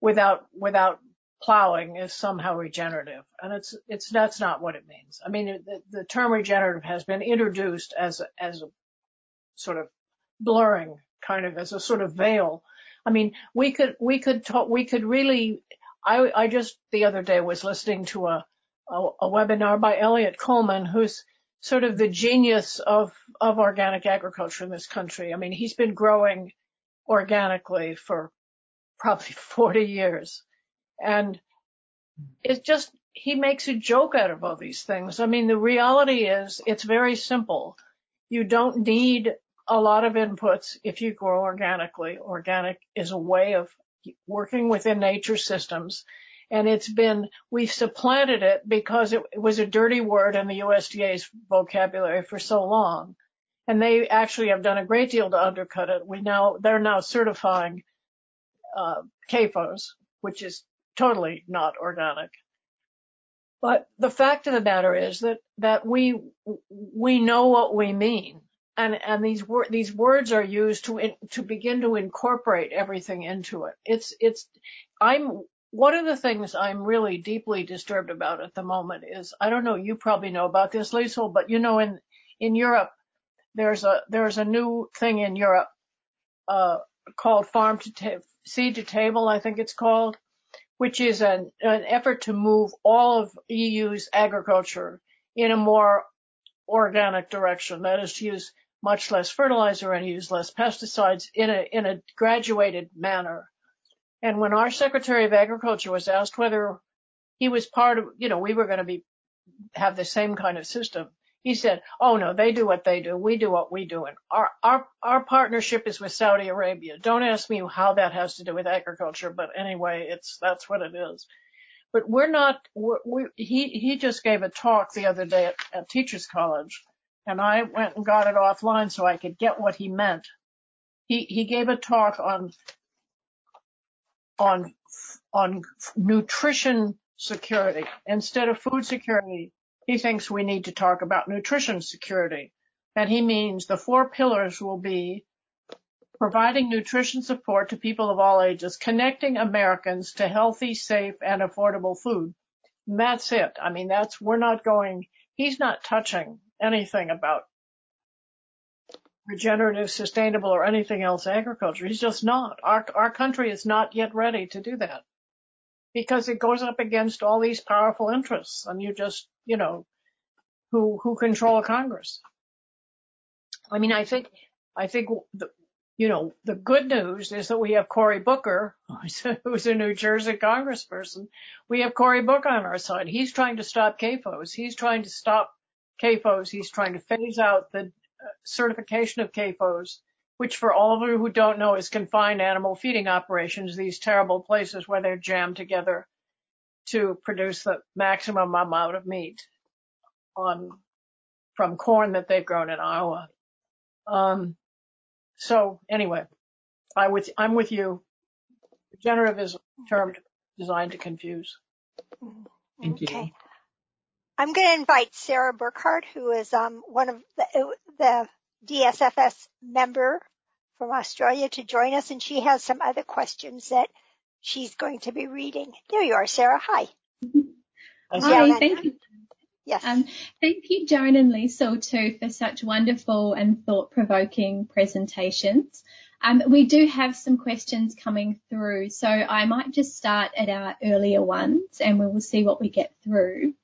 Speaker 3: without without plowing is somehow regenerative, and it's it's that's not what it means. I mean, the, the term regenerative has been introduced as a, as a sort of blurring, kind of as a sort of veil I mean, we could, we could talk, we could really, I, I just the other day was listening to a, a, a webinar by Eliot Coleman, who's sort of the genius of, of organic agriculture in this country. I mean, he's been growing organically for probably 40 years. And it's just, he makes a joke out of all these things. I mean, the reality is it's very simple. You don't need a lot of inputs if you grow organically. Organic is a way of working within nature systems. And it's been, we've supplanted it because it, it was a dirty word in the USDA's vocabulary for so long. And they actually have done a great deal to undercut it. We now, they're now certifying, uh, CAFOs, which is totally not organic. But the fact of the matter is that, that we, we know what we mean and and these wor- these words are used to in, to begin to incorporate everything into it. It's it's I'm one of the things I'm really deeply disturbed about at the moment is I don't know you probably know about this Liesl, but you know in in Europe there's a there's a new thing in Europe uh, called farm to ta- seed to table I think it's called, which is an an effort to move all of EU's agriculture in a more organic direction. That is to use much less fertilizer and use less pesticides in a, in a graduated manner. And when our Secretary of Agriculture was asked whether he was part of, you know, we were going to be, have the same kind of system, he said, oh no, they do what they do. We do what we do. And our, our, our partnership is with Saudi Arabia. Don't ask me how that has to do with agriculture, but anyway, it's, that's what it is. But we're not, we're, we, he, he just gave a talk the other day at, at Teachers College and I went and got it offline so I could get what he meant. He he gave a talk on on on nutrition security instead of food security. He thinks we need to talk about nutrition security, and he means the four pillars will be providing nutrition support to people of all ages, connecting Americans to healthy, safe, and affordable food. And that's it. I mean, that's we're not going. He's not touching anything about regenerative, sustainable, or anything else agriculture. He's just not. Our, our country is not yet ready to do that because it goes up against all these powerful interests and you just, you know, who, who control Congress. I mean, I think, I think the, you know, the good news is that we have Cory Booker, who's a New Jersey congressperson. We have Cory Booker on our side. He's trying to stop CAFOs. He's trying to stop CAFOs. He's trying to phase out the uh, certification of CAFOs, which for all of you who don't know is confined animal feeding operations, these terrible places where they're jammed together to produce the maximum amount of meat on from corn that they've grown in Iowa. Um, so anyway, I with I'm with you. Regenerative is a term designed to confuse.
Speaker 4: Thank you.
Speaker 2: Okay. I'm going to invite Sarah Burkhardt, who is um, one of the, the DSFS member from Australia, to join us, and she has some other questions that she's going to be reading. There you are, Sarah. Hi.
Speaker 5: Hi, thank you.
Speaker 2: Yes.
Speaker 5: Um, thank you, Joan and Liesl, too, for such wonderful and thought-provoking presentations. Um, we do have some questions coming through, so I might just start at our earlier ones and we will see what we get through.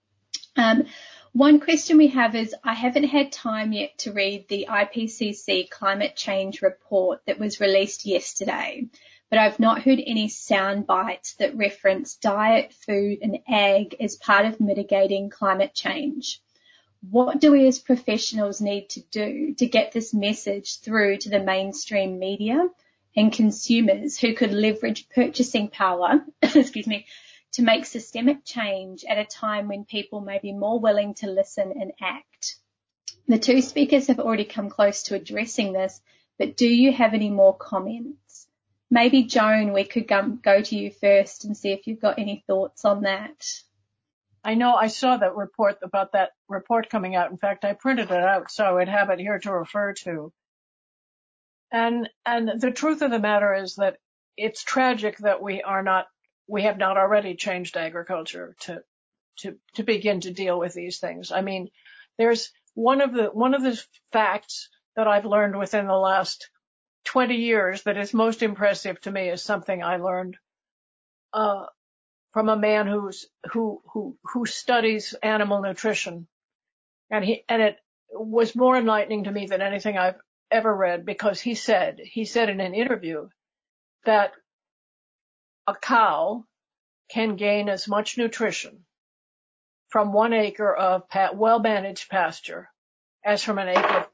Speaker 5: Um, one question we have is, I haven't had time yet to read the IPCC climate change report that was released yesterday but I've not heard any sound bites that reference diet, food and ag as part of mitigating climate change. What do we as professionals need to do to get this message through to the mainstream media and consumers who could leverage purchasing power, excuse me, to make systemic change at a time when people may be more willing to listen and act? The two speakers have already come close to addressing this, but do you have any more comments? Maybe Joan, we could go to you first and see if you've got any thoughts on that.
Speaker 3: I know I saw that report about that report coming out. In fact, I printed it out so I'd have it here to refer to. And, and the truth of the matter is that it's tragic that we are not, we have not already changed agriculture to, to, to begin to deal with these things. I mean, there's one of the, one of the facts that I've learned within the last 20 years that is most impressive to me is something I learned uh, from a man who's who who who studies animal nutrition, and he and it was more enlightening to me than anything I've ever read because he said he said in an interview that a cow can gain as much nutrition from one acre of well managed pasture as from an acre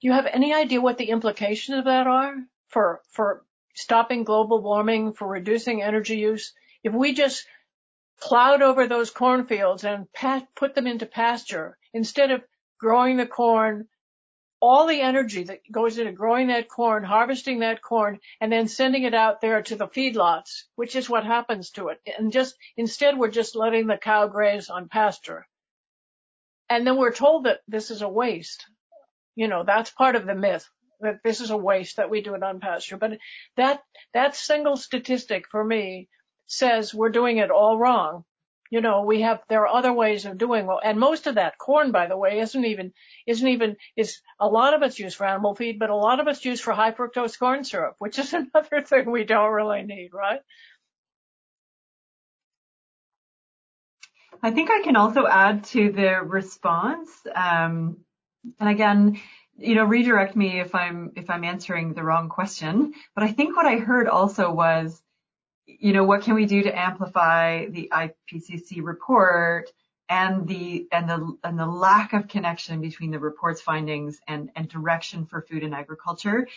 Speaker 3: do you have any idea what the implications of that are for, for stopping global warming, for reducing energy use? If we just plowed over those cornfields and put them into pasture instead of growing the corn, all the energy that goes into growing that corn, harvesting that corn, and then sending it out there to the feedlots, which is what happens to it. And just instead we're just letting the cow graze on pasture. And then we're told that this is a waste you know, that's part of the myth that this is a waste that we do it on pasture. But that, that single statistic for me says we're doing it all wrong. You know, we have, there are other ways of doing well, and most of that corn, by the way, isn't even, isn't even, is a lot of it's used for animal feed, but a lot of it's used for high fructose corn syrup, which is another thing we don't really need, right?
Speaker 4: I think I can also add to the response. Um, and again, you know, redirect me if I'm if I'm answering the wrong question. But I think what I heard also was, you know, what can we do to amplify the IPCC report and the and the and the lack of connection between the report's findings and and direction for food and agriculture.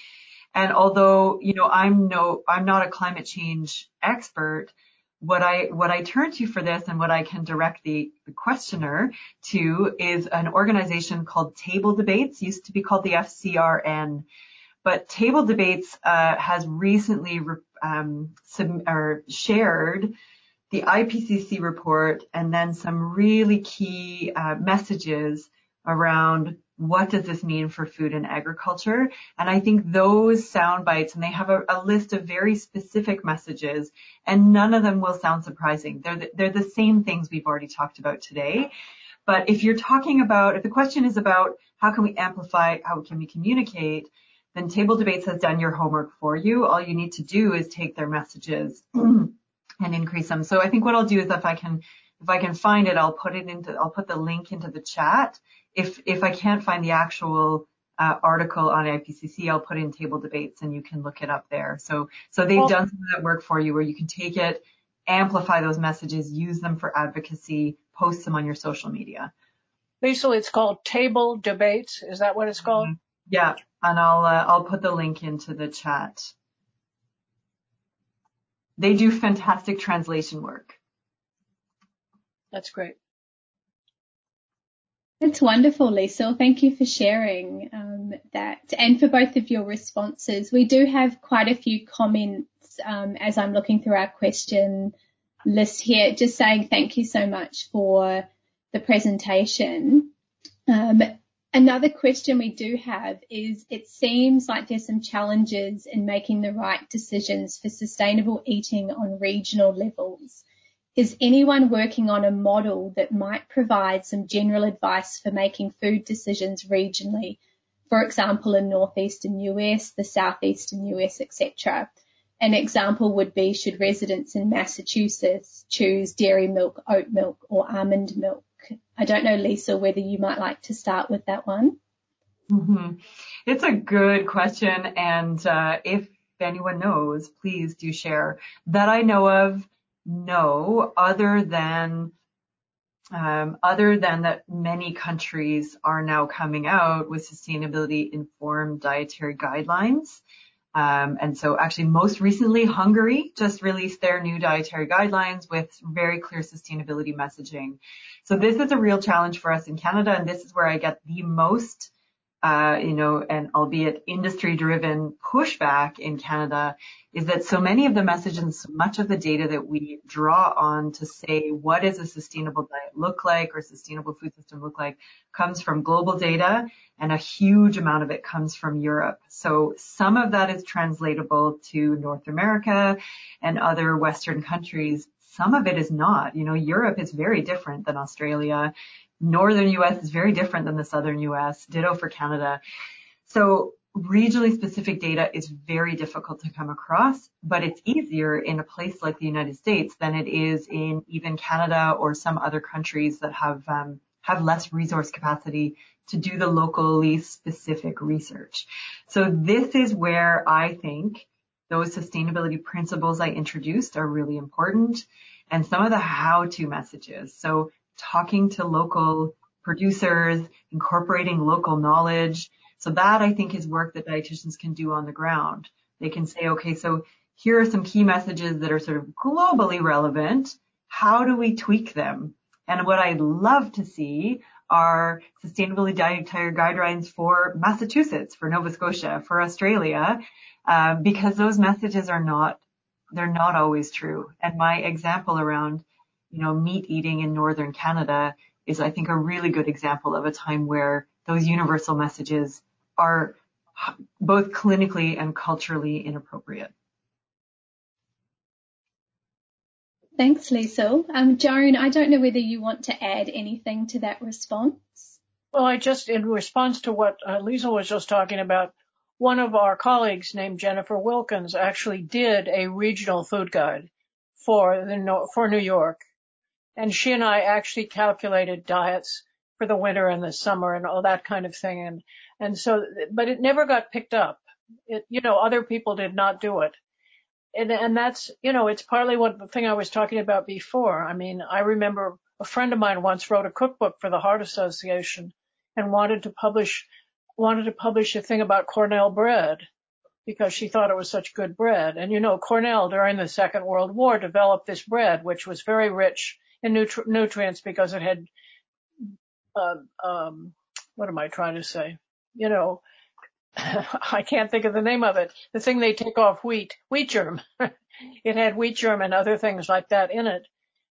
Speaker 4: And although, you know, I'm no I'm not a climate change expert, what I what I turn to for this and what I can direct the, the questioner to is an organization called Table Debates, used to be called the FCRN, but Table Debates uh, has recently um, sub, or shared the IPCC report and then some really key uh, messages around what does this mean for food and agriculture? And I think those sound bites, and they have a, a, list of very specific messages, and none of them will sound surprising. They're the, they're the same things we've already talked about today. But if you're talking about, if the question is about how can we amplify, how can we communicate, then Table Debates has done your homework for you. All you need to do is take their messages and increase them. So I think what I'll do is if I can, if I can find it, I'll put it into, I'll put the link into the chat if if I can't find the actual uh, article on IPCC. I'll put in table debates and you can look it up there. So, so they've
Speaker 3: well,
Speaker 4: done some of that work for you where you can take it, amplify those messages, use them for advocacy, post them on your social media.
Speaker 3: Lisa, it's called Table Debates. Is that what it's called? Mm-hmm.
Speaker 4: Yeah, and I'll uh, I'll put the link into the chat. They do fantastic translation work.
Speaker 3: That's great.
Speaker 5: It's wonderful, Lisa. Thank you for sharing um, that and for both of your responses. We do have quite a few comments um, as I'm looking through our question list here, just saying thank you so much for the presentation. Um, another question we do have is it seems like there's some challenges in making the right decisions for sustainable eating on regional levels. Is anyone working on a model that might provide some general advice for making food decisions regionally? For example, in northeastern US, the southeastern US, etc. An example would be should residents in Massachusetts choose dairy milk, oat milk, or almond milk? I don't know, Lisa, whether you might like to start with that one.
Speaker 4: Mm-hmm. It's a good question, and uh, if anyone knows, please do share. That I know of, no, other than um, other than that many countries are now coming out with sustainability informed dietary guidelines. Um, and so actually most recently Hungary just released their new dietary guidelines with very clear sustainability messaging. So this is a real challenge for us in Canada and this is where I get the most Uh, you know, and albeit industry-driven pushback in Canada is that so many of the messages much of the data that we draw on to say what does a sustainable diet look like or sustainable food system look like comes from global data and a huge amount of it comes from Europe. So some of that is translatable to North America and other Western countries. Some of it is not. You know, Europe is very different than Australia northern US is very different than the southern US, ditto for Canada. So regionally specific data is very difficult to come across, but it's easier in a place like the United States than it is in even Canada or some other countries that have um, have less resource capacity to do the locally specific research. So this is where I think those sustainability principles I introduced are really important and some of the how-to messages. So talking to local producers, incorporating local knowledge. So that I think is work that dietitians can do on the ground. They can say, okay, so here are some key messages that are sort of globally relevant. How do we tweak them? And what I'd love to see are sustainability dietary guidelines for Massachusetts, for Nova Scotia, for Australia, uh, because those messages are not, they're not always true. And my example around you know, meat eating in northern Canada is, I think, a really good example of a time where those universal messages are both clinically and culturally inappropriate.
Speaker 5: Thanks, Lisa. Um, Joan, I don't know whether you want to add anything to that response.
Speaker 3: Well, I just, in response to what uh, Lisa was just talking about, one of our colleagues named Jennifer Wilkins actually did a regional food guide for the for New York, and she and I actually calculated diets for the winter and the summer and all that kind of thing. And, and so, but it never got picked up. It, you know, other people did not do it. And, and that's, you know, it's partly what the thing I was talking about before. I mean, I remember a friend of mine once wrote a cookbook for the Heart Association and wanted to publish, wanted to publish a thing about Cornell bread because she thought it was such good bread. And you know, Cornell during the Second World War developed this bread, which was very rich in nutri- nutrients because it had, uh, um, what am I trying to say? You know, I can't think of the name of it. The thing they take off wheat, wheat germ. it had wheat germ and other things like that in it.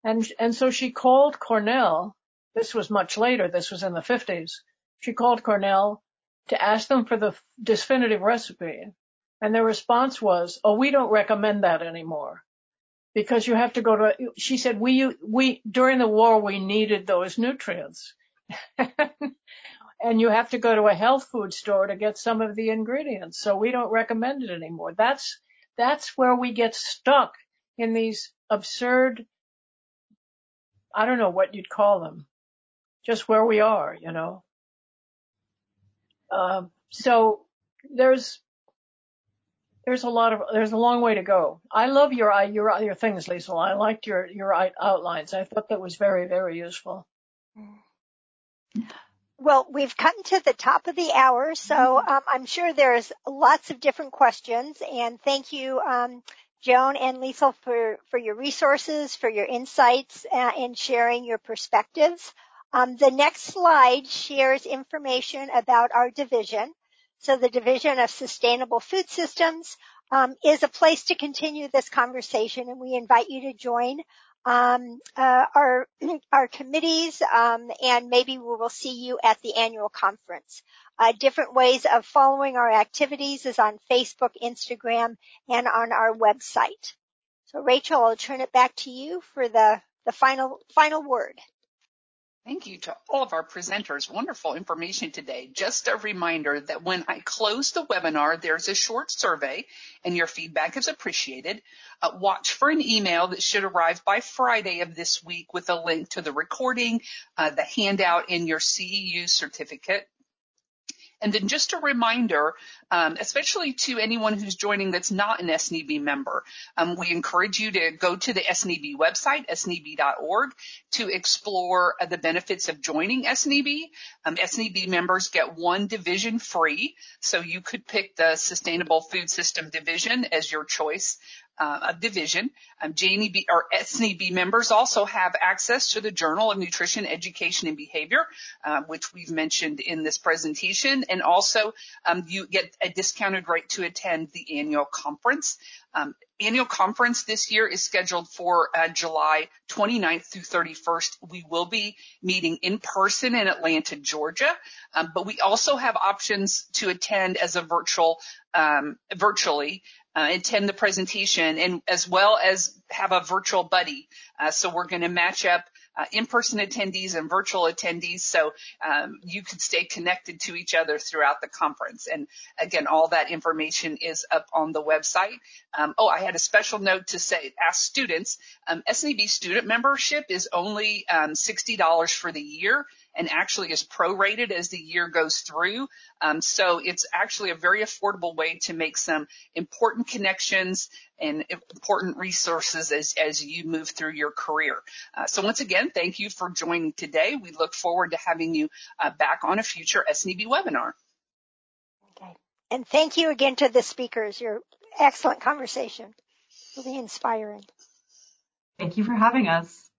Speaker 3: And, and so she called Cornell. This was much later. This was in the fifties. She called Cornell to ask them for the definitive recipe. And their response was, oh, we don't recommend that anymore because you have to go to, she said, we, we, during the war, we needed those nutrients. and you have to go to a health food store to get some of the ingredients. So we don't recommend it anymore. That's, that's where we get stuck in these absurd, I don't know what you'd call them, just where we are, you know. Um, so there's there's a lot of there's a long way to go. I love your your your things, Lisa. I liked your your outlines. I thought that was very very useful.
Speaker 2: Well, we've come to the top of the hour, so um, I'm sure there's lots of different questions. And thank you, um, Joan and Lisa, for for your resources, for your insights, uh, and sharing your perspectives. Um, the next slide shares information about our division. So the Division of Sustainable Food Systems um, is a place to continue this conversation, and we invite you to join um, uh, our our committees, um, and maybe we will see you at the annual conference. Uh, different ways of following our activities is on Facebook, Instagram, and on our website. So, Rachel, I'll turn it back to you for the the final final word.
Speaker 1: Thank you to all of our presenters. Wonderful information today. Just a reminder that when I close the webinar, there's a short survey and your feedback is appreciated. Uh, watch for an email that should arrive by Friday of this week with a link to the recording, uh, the handout, and your CEU certificate. And then just a reminder, um, especially to anyone who's joining that's not an SNEB member, um, we encourage you to go to the SNEB website, sneb.org, to explore uh, the benefits of joining SNEB. Um, SNEB members get one division free, so you could pick the Sustainable Food System division as your choice uh, division. Um, JNEB or SNEB members also have access to the Journal of Nutrition Education and Behavior, uh, which we've mentioned in this presentation, and also um, you get a discounted rate to attend the annual conference. Um, annual conference this year is scheduled for uh, July 29th through 31st. We will be meeting in person in Atlanta, Georgia, um, but we also have options to attend as a virtual um, virtually uh, attend the presentation and as well as have a virtual buddy. Uh, so we're going to match up uh, in-person attendees and virtual attendees so um, you can stay connected to each other throughout the conference. And again, all that information is up on the website. Um, oh, I had a special note to say, ask students, um, SNEB student membership is only um, $60 for the year and actually is prorated as the year goes through. Um, so it's actually a very affordable way to make some important connections and important resources as, as you move through your career. Uh, so once again, thank you for joining today. We look forward to having you uh, back on a future SNEB webinar.
Speaker 2: Okay. And thank you again to the speakers. Your excellent conversation. Really inspiring.
Speaker 4: Thank you for having us.